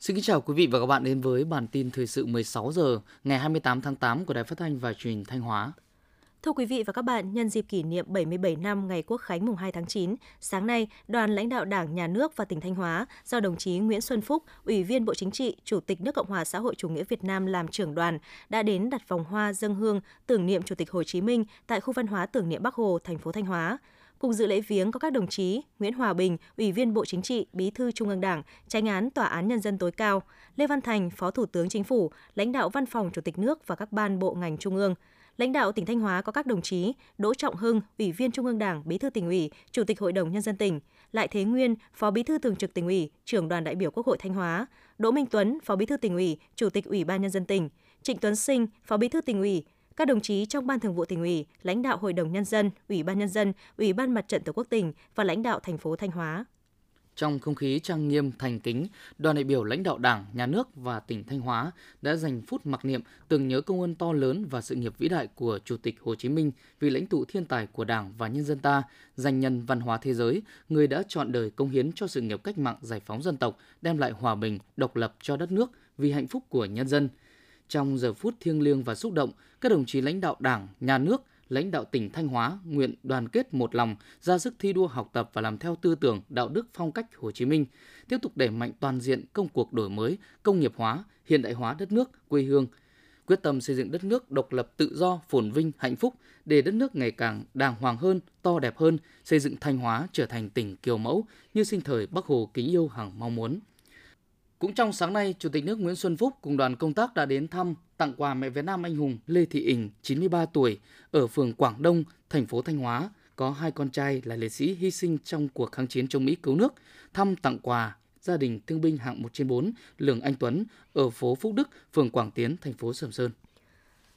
Xin kính chào quý vị và các bạn đến với bản tin thời sự 16 giờ ngày 28 tháng 8 của Đài Phát thanh và Truyền hình Thanh Hóa. Thưa quý vị và các bạn, nhân dịp kỷ niệm 77 năm ngày Quốc khánh mùng 2 tháng 9, sáng nay, đoàn lãnh đạo Đảng, Nhà nước và tỉnh Thanh Hóa do đồng chí Nguyễn Xuân Phúc, Ủy viên Bộ Chính trị, Chủ tịch nước Cộng hòa xã hội chủ nghĩa Việt Nam làm trưởng đoàn đã đến đặt vòng hoa dân hương tưởng niệm Chủ tịch Hồ Chí Minh tại khu văn hóa tưởng niệm Bắc Hồ, thành phố Thanh Hóa. Cùng dự lễ viếng có các đồng chí Nguyễn Hòa Bình, Ủy viên Bộ Chính trị, Bí thư Trung ương Đảng, Tránh án Tòa án Nhân dân tối cao, Lê Văn Thành, Phó Thủ tướng Chính phủ, lãnh đạo Văn phòng Chủ tịch nước và các ban bộ ngành trung ương. Lãnh đạo tỉnh Thanh Hóa có các đồng chí Đỗ Trọng Hưng, Ủy viên Trung ương Đảng, Bí thư tỉnh ủy, Chủ tịch Hội đồng nhân dân tỉnh, Lại Thế Nguyên, Phó Bí thư Thường trực tỉnh ủy, Trưởng đoàn đại biểu Quốc hội Thanh Hóa, Đỗ Minh Tuấn, Phó Bí thư tỉnh ủy, Chủ tịch Ủy ban nhân dân tỉnh, Trịnh Tuấn Sinh, Phó Bí thư tỉnh ủy, các đồng chí trong Ban Thường vụ tỉnh ủy, lãnh đạo Hội đồng nhân dân, Ủy ban nhân dân, Ủy ban Mặt trận Tổ quốc tỉnh và lãnh đạo thành phố Thanh Hóa. Trong không khí trang nghiêm thành kính, đoàn đại biểu lãnh đạo Đảng, Nhà nước và tỉnh Thanh Hóa đã dành phút mặc niệm tưởng nhớ công ơn to lớn và sự nghiệp vĩ đại của Chủ tịch Hồ Chí Minh, vị lãnh tụ thiên tài của Đảng và nhân dân ta, danh nhân văn hóa thế giới, người đã chọn đời công hiến cho sự nghiệp cách mạng giải phóng dân tộc, đem lại hòa bình, độc lập cho đất nước vì hạnh phúc của nhân dân. Trong giờ phút thiêng liêng và xúc động, các đồng chí lãnh đạo Đảng, Nhà nước, lãnh đạo tỉnh Thanh Hóa nguyện đoàn kết một lòng, ra sức thi đua học tập và làm theo tư tưởng, đạo đức phong cách Hồ Chí Minh, tiếp tục đẩy mạnh toàn diện công cuộc đổi mới, công nghiệp hóa, hiện đại hóa đất nước, quê hương, quyết tâm xây dựng đất nước độc lập tự do, phồn vinh, hạnh phúc để đất nước ngày càng đàng hoàng hơn, to đẹp hơn, xây dựng Thanh Hóa trở thành tỉnh kiều mẫu như sinh thời Bắc Hồ kính yêu hằng mong muốn. Cũng trong sáng nay, Chủ tịch nước Nguyễn Xuân Phúc cùng đoàn công tác đã đến thăm, tặng quà mẹ Việt Nam anh hùng Lê Thị Ình, 93 tuổi, ở phường Quảng Đông, thành phố Thanh Hóa, có hai con trai là liệt sĩ hy sinh trong cuộc kháng chiến chống Mỹ cứu nước, thăm tặng quà gia đình thương binh hạng 1 trên 4 Lường Anh Tuấn ở phố Phúc Đức, phường Quảng Tiến, thành phố Sầm Sơn.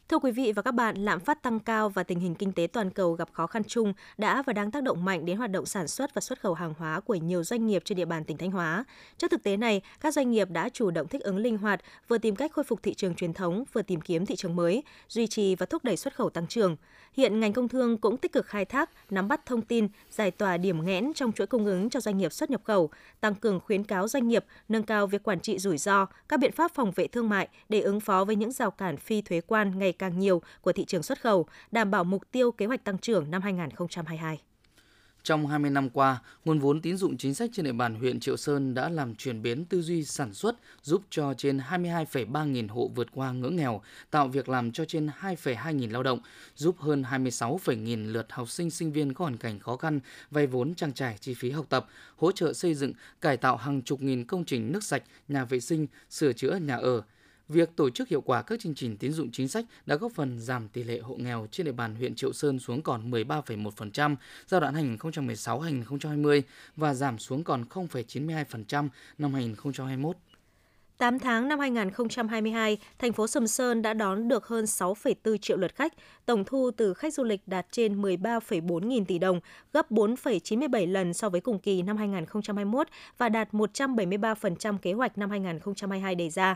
Thưa quý vị và các bạn, lạm phát tăng cao và tình hình kinh tế toàn cầu gặp khó khăn chung đã và đang tác động mạnh đến hoạt động sản xuất và xuất khẩu hàng hóa của nhiều doanh nghiệp trên địa bàn tỉnh Thanh Hóa. Trước thực tế này, các doanh nghiệp đã chủ động thích ứng linh hoạt, vừa tìm cách khôi phục thị trường truyền thống, vừa tìm kiếm thị trường mới, duy trì và thúc đẩy xuất khẩu tăng trưởng. Hiện ngành công thương cũng tích cực khai thác, nắm bắt thông tin, giải tỏa điểm nghẽn trong chuỗi cung ứng cho doanh nghiệp xuất nhập khẩu, tăng cường khuyến cáo doanh nghiệp, nâng cao việc quản trị rủi ro, các biện pháp phòng vệ thương mại để ứng phó với những rào cản phi thuế quan ngày càng nhiều của thị trường xuất khẩu, đảm bảo mục tiêu kế hoạch tăng trưởng năm 2022. Trong 20 năm qua, nguồn vốn tín dụng chính sách trên địa bàn huyện Triệu Sơn đã làm chuyển biến tư duy sản xuất, giúp cho trên 22,3 nghìn hộ vượt qua ngưỡng nghèo, tạo việc làm cho trên 2,2 nghìn lao động, giúp hơn 26 nghìn lượt học sinh sinh viên có hoàn cảnh khó khăn vay vốn trang trải chi phí học tập, hỗ trợ xây dựng, cải tạo hàng chục nghìn công trình nước sạch, nhà vệ sinh, sửa chữa nhà ở, Việc tổ chức hiệu quả các chương trình tín dụng chính sách đã góp phần giảm tỷ lệ hộ nghèo trên địa bàn huyện Triệu Sơn xuống còn 13,1% giai đoạn 2016-2020 và giảm xuống còn 0,92% năm 2021. 8 tháng năm 2022, thành phố Sầm Sơn đã đón được hơn 6,4 triệu lượt khách, tổng thu từ khách du lịch đạt trên 13,4 nghìn tỷ đồng, gấp 4,97 lần so với cùng kỳ năm 2021 và đạt 173% kế hoạch năm 2022 đề ra.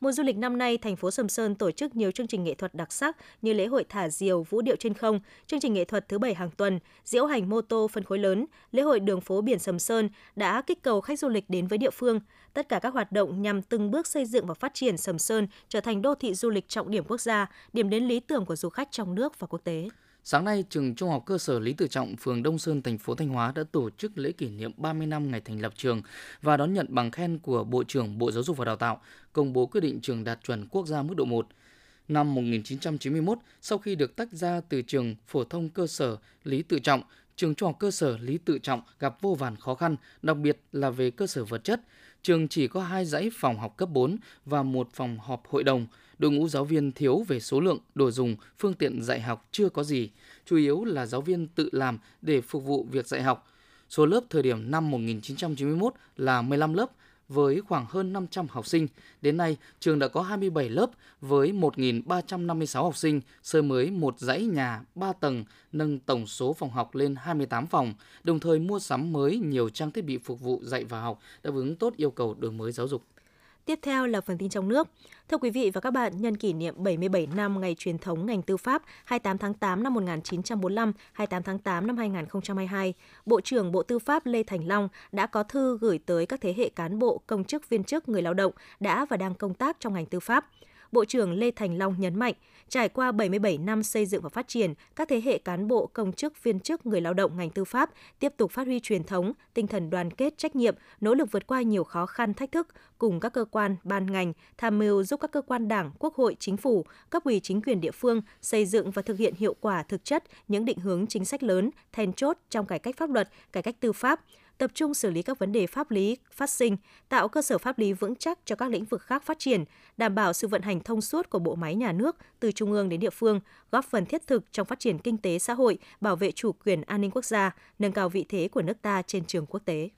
Mùa du lịch năm nay, thành phố Sầm Sơn tổ chức nhiều chương trình nghệ thuật đặc sắc như lễ hội thả diều vũ điệu trên không, chương trình nghệ thuật thứ bảy hàng tuần, diễu hành mô tô phân khối lớn, lễ hội đường phố biển Sầm Sơn đã kích cầu khách du lịch đến với địa phương. Tất cả các hoạt động nhằm từng bước xây dựng và phát triển Sầm Sơn trở thành đô thị du lịch trọng điểm quốc gia, điểm đến lý tưởng của du khách trong nước và quốc tế. Sáng nay, trường Trung học cơ sở Lý Tự Trọng, phường Đông Sơn, thành phố Thanh Hóa đã tổ chức lễ kỷ niệm 30 năm ngày thành lập trường và đón nhận bằng khen của Bộ trưởng Bộ Giáo dục và Đào tạo, công bố quyết định trường đạt chuẩn quốc gia mức độ 1. Năm 1991, sau khi được tách ra từ trường phổ thông cơ sở Lý Tự Trọng, trường Trung học cơ sở Lý Tự Trọng gặp vô vàn khó khăn, đặc biệt là về cơ sở vật chất. Trường chỉ có hai dãy phòng học cấp 4 và một phòng họp hội đồng – đội ngũ giáo viên thiếu về số lượng, đồ dùng, phương tiện dạy học chưa có gì, chủ yếu là giáo viên tự làm để phục vụ việc dạy học. Số lớp thời điểm năm 1991 là 15 lớp với khoảng hơn 500 học sinh. Đến nay, trường đã có 27 lớp với 1.356 học sinh, xây mới một dãy nhà 3 tầng, nâng tổng số phòng học lên 28 phòng, đồng thời mua sắm mới nhiều trang thiết bị phục vụ dạy và học, đáp ứng tốt yêu cầu đổi mới giáo dục. Tiếp theo là phần tin trong nước. Thưa quý vị và các bạn, nhân kỷ niệm 77 năm ngày truyền thống ngành tư pháp 28 tháng 8 năm 1945, 28 tháng 8 năm 2022, Bộ trưởng Bộ Tư pháp Lê Thành Long đã có thư gửi tới các thế hệ cán bộ, công chức, viên chức, người lao động đã và đang công tác trong ngành tư pháp. Bộ trưởng Lê Thành Long nhấn mạnh, trải qua 77 năm xây dựng và phát triển, các thế hệ cán bộ, công chức, viên chức, người lao động ngành tư pháp tiếp tục phát huy truyền thống, tinh thần đoàn kết, trách nhiệm, nỗ lực vượt qua nhiều khó khăn, thách thức, cùng các cơ quan, ban ngành tham mưu giúp các cơ quan đảng, quốc hội, chính phủ, cấp ủy chính quyền địa phương xây dựng và thực hiện hiệu quả thực chất những định hướng chính sách lớn, then chốt trong cải cách pháp luật, cải cách tư pháp, tập trung xử lý các vấn đề pháp lý phát sinh, tạo cơ sở pháp lý vững chắc cho các lĩnh vực khác phát triển, đảm bảo sự vận hành thông suốt của bộ máy nhà nước từ trung ương đến địa phương, góp phần thiết thực trong phát triển kinh tế xã hội, bảo vệ chủ quyền an ninh quốc gia, nâng cao vị thế của nước ta trên trường quốc tế.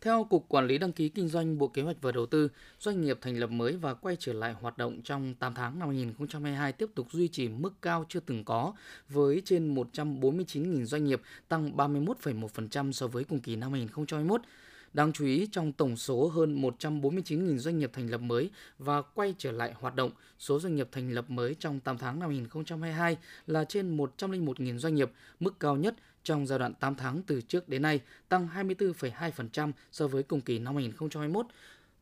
Theo Cục Quản lý Đăng ký Kinh doanh Bộ Kế hoạch và Đầu tư, doanh nghiệp thành lập mới và quay trở lại hoạt động trong 8 tháng năm 2022 tiếp tục duy trì mức cao chưa từng có, với trên 149.000 doanh nghiệp tăng 31,1% so với cùng kỳ năm 2021. Đáng chú ý, trong tổng số hơn 149.000 doanh nghiệp thành lập mới và quay trở lại hoạt động, số doanh nghiệp thành lập mới trong 8 tháng năm 2022 là trên 101.000 doanh nghiệp, mức cao nhất trong giai đoạn 8 tháng từ trước đến nay, tăng 24,2% so với cùng kỳ năm 2021.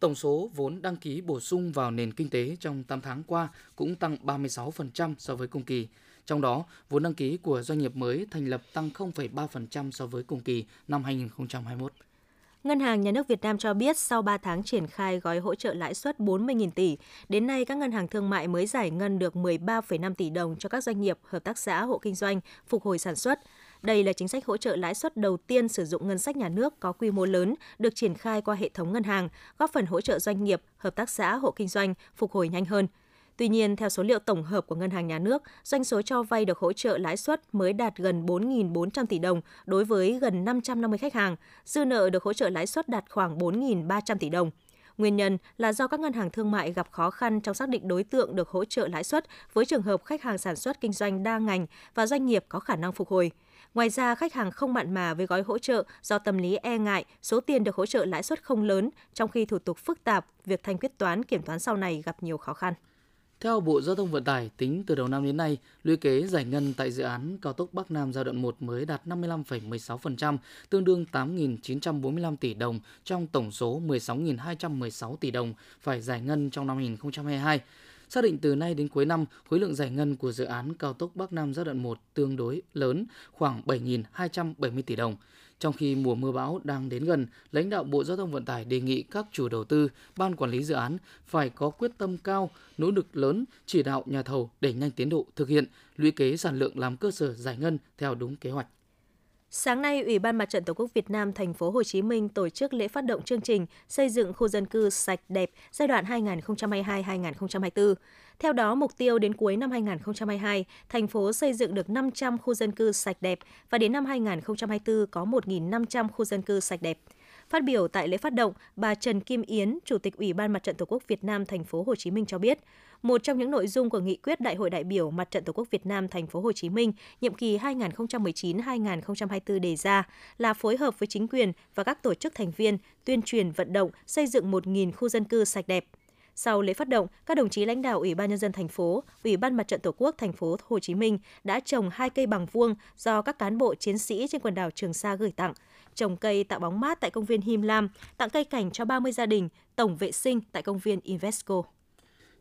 Tổng số vốn đăng ký bổ sung vào nền kinh tế trong 8 tháng qua cũng tăng 36% so với cùng kỳ. Trong đó, vốn đăng ký của doanh nghiệp mới thành lập tăng 0,3% so với cùng kỳ năm 2021. Ngân hàng Nhà nước Việt Nam cho biết sau 3 tháng triển khai gói hỗ trợ lãi suất 40.000 tỷ, đến nay các ngân hàng thương mại mới giải ngân được 13,5 tỷ đồng cho các doanh nghiệp, hợp tác xã, hộ kinh doanh phục hồi sản xuất. Đây là chính sách hỗ trợ lãi suất đầu tiên sử dụng ngân sách nhà nước có quy mô lớn được triển khai qua hệ thống ngân hàng, góp phần hỗ trợ doanh nghiệp, hợp tác xã, hộ kinh doanh phục hồi nhanh hơn. Tuy nhiên, theo số liệu tổng hợp của Ngân hàng Nhà nước, doanh số cho vay được hỗ trợ lãi suất mới đạt gần 4.400 tỷ đồng đối với gần 550 khách hàng, dư nợ được hỗ trợ lãi suất đạt khoảng 4.300 tỷ đồng. Nguyên nhân là do các ngân hàng thương mại gặp khó khăn trong xác định đối tượng được hỗ trợ lãi suất với trường hợp khách hàng sản xuất kinh doanh đa ngành và doanh nghiệp có khả năng phục hồi. Ngoài ra, khách hàng không mặn mà với gói hỗ trợ do tâm lý e ngại số tiền được hỗ trợ lãi suất không lớn, trong khi thủ tục phức tạp, việc thanh quyết toán, kiểm toán sau này gặp nhiều khó khăn. Theo Bộ Giao thông Vận tải, tính từ đầu năm đến nay, lũy kế giải ngân tại dự án cao tốc Bắc Nam giai đoạn 1 mới đạt 55,16%, tương đương 8.945 tỷ đồng trong tổng số 16.216 tỷ đồng phải giải ngân trong năm 2022. Xác định từ nay đến cuối năm, khối lượng giải ngân của dự án cao tốc Bắc Nam giai đoạn 1 tương đối lớn, khoảng 7.270 tỷ đồng. Trong khi mùa mưa bão đang đến gần, lãnh đạo Bộ Giao thông Vận tải đề nghị các chủ đầu tư, ban quản lý dự án phải có quyết tâm cao, nỗ lực lớn chỉ đạo nhà thầu đẩy nhanh tiến độ thực hiện, lũy kế sản lượng làm cơ sở giải ngân theo đúng kế hoạch. Sáng nay, Ủy ban Mặt trận Tổ quốc Việt Nam thành phố Hồ Chí Minh tổ chức lễ phát động chương trình xây dựng khu dân cư sạch đẹp giai đoạn 2022-2024. Theo đó, mục tiêu đến cuối năm 2022, thành phố xây dựng được 500 khu dân cư sạch đẹp và đến năm 2024 có 1.500 khu dân cư sạch đẹp. Phát biểu tại lễ phát động, bà Trần Kim Yến, Chủ tịch Ủy ban Mặt trận Tổ quốc Việt Nam thành phố Hồ Chí Minh cho biết, một trong những nội dung của nghị quyết Đại hội đại biểu Mặt trận Tổ quốc Việt Nam thành phố Hồ Chí Minh nhiệm kỳ 2019-2024 đề ra là phối hợp với chính quyền và các tổ chức thành viên tuyên truyền vận động xây dựng 1.000 khu dân cư sạch đẹp. Sau lễ phát động, các đồng chí lãnh đạo Ủy ban nhân dân thành phố, Ủy ban Mặt trận Tổ quốc thành phố Hồ Chí Minh đã trồng hai cây bằng vuông do các cán bộ chiến sĩ trên quần đảo Trường Sa gửi tặng, trồng cây tạo bóng mát tại công viên Him Lam, tặng cây cảnh cho 30 gia đình, tổng vệ sinh tại công viên Invesco.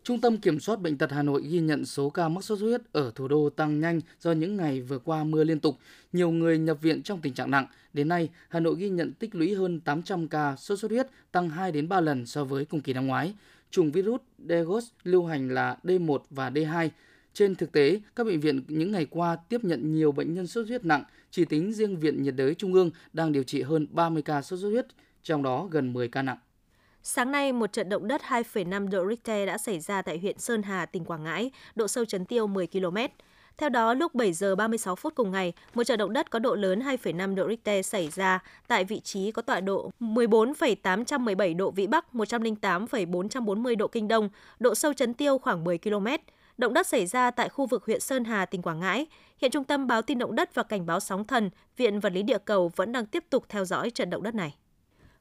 Trung tâm Kiểm soát Bệnh tật Hà Nội ghi nhận số ca mắc sốt xuất huyết ở thủ đô tăng nhanh do những ngày vừa qua mưa liên tục, nhiều người nhập viện trong tình trạng nặng. Đến nay, Hà Nội ghi nhận tích lũy hơn 800 ca sốt xuất huyết, tăng 2 đến 3 lần so với cùng kỳ năm ngoái. Chủng virus Degos lưu hành là D1 và D2. Trên thực tế, các bệnh viện những ngày qua tiếp nhận nhiều bệnh nhân sốt xuất huyết nặng, chỉ tính riêng Viện nhiệt đới Trung ương đang điều trị hơn 30 ca sốt xuất huyết, trong đó gần 10 ca nặng. Sáng nay, một trận động đất 2,5 độ Richter đã xảy ra tại huyện Sơn Hà, tỉnh Quảng Ngãi, độ sâu chấn tiêu 10 km. Theo đó, lúc 7 giờ 36 phút cùng ngày, một trận động đất có độ lớn 2,5 độ Richter xảy ra tại vị trí có tọa độ 14,817 độ Vĩ Bắc, 108,440 độ Kinh Đông, độ sâu chấn tiêu khoảng 10 km. Động đất xảy ra tại khu vực huyện Sơn Hà, tỉnh Quảng Ngãi. Hiện Trung tâm báo tin động đất và cảnh báo sóng thần, Viện Vật lý Địa cầu vẫn đang tiếp tục theo dõi trận động đất này.